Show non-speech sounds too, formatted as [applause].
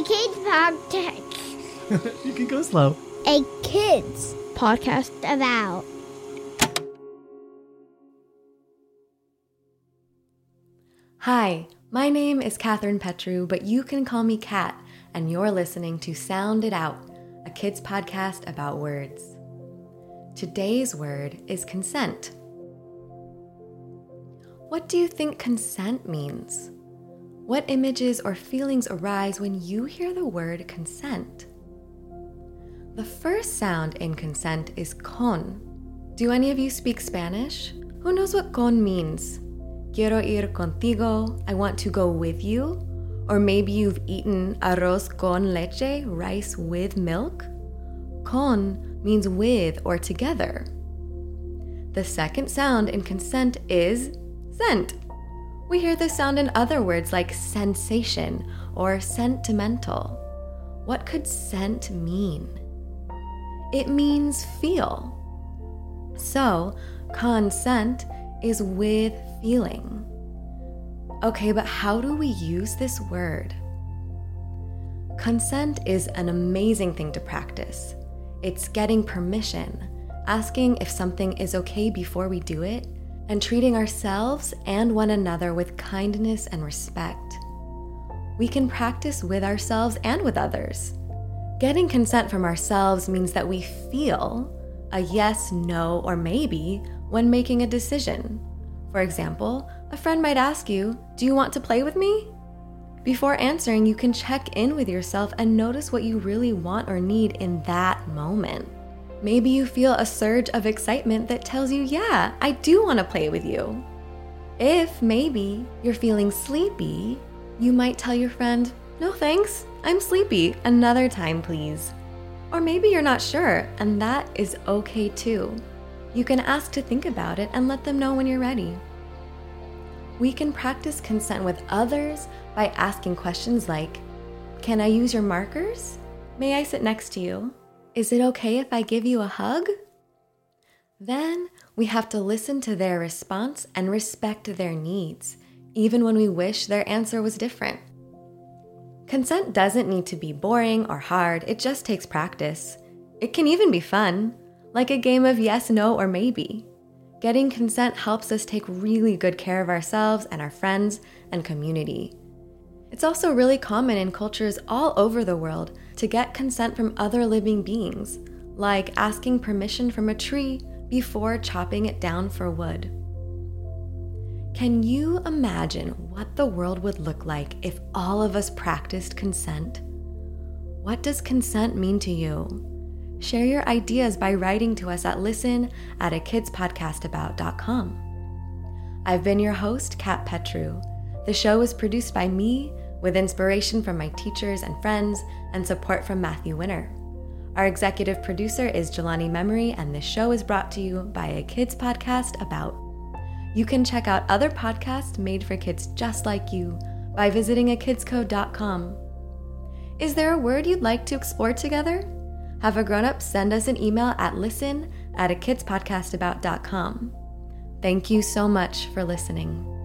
A kids podcast. [laughs] you can go slow. A kids podcast about. Hi, my name is Catherine Petru, but you can call me Kat, and you're listening to Sound It Out, a kids podcast about words. Today's word is consent. What do you think consent means? What images or feelings arise when you hear the word consent? The first sound in consent is con. Do any of you speak Spanish? Who knows what con means? Quiero ir contigo. I want to go with you. Or maybe you've eaten arroz con leche, rice with milk. Con means with or together. The second sound in consent is scent. We hear this sound in other words like sensation or sentimental. What could scent mean? It means feel. So, consent is with feeling. Okay, but how do we use this word? Consent is an amazing thing to practice. It's getting permission, asking if something is okay before we do it, and treating ourselves and one another with kindness and respect. We can practice with ourselves and with others. Getting consent from ourselves means that we feel a yes, no, or maybe when making a decision. For example, a friend might ask you, Do you want to play with me? Before answering, you can check in with yourself and notice what you really want or need in that moment. Maybe you feel a surge of excitement that tells you, yeah, I do want to play with you. If maybe you're feeling sleepy, you might tell your friend, no thanks, I'm sleepy, another time please. Or maybe you're not sure, and that is okay too. You can ask to think about it and let them know when you're ready. We can practice consent with others by asking questions like Can I use your markers? May I sit next to you? Is it okay if I give you a hug? Then we have to listen to their response and respect their needs, even when we wish their answer was different. Consent doesn't need to be boring or hard, it just takes practice. It can even be fun, like a game of yes, no, or maybe. Getting consent helps us take really good care of ourselves and our friends and community. It's also really common in cultures all over the world to get consent from other living beings, like asking permission from a tree before chopping it down for wood. Can you imagine what the world would look like if all of us practiced consent? What does consent mean to you? Share your ideas by writing to us at listen at a kidspodcastabout.com. I've been your host, Kat Petru. The show is produced by me with inspiration from my teachers and friends and support from Matthew Winner. Our executive producer is Jelani Memory, and this show is brought to you by a kids podcast about. You can check out other podcasts made for kids just like you by visiting akidsco.com. Is there a word you'd like to explore together? Have a grown up send us an email at listen at a kidspodcastabout.com. Thank you so much for listening.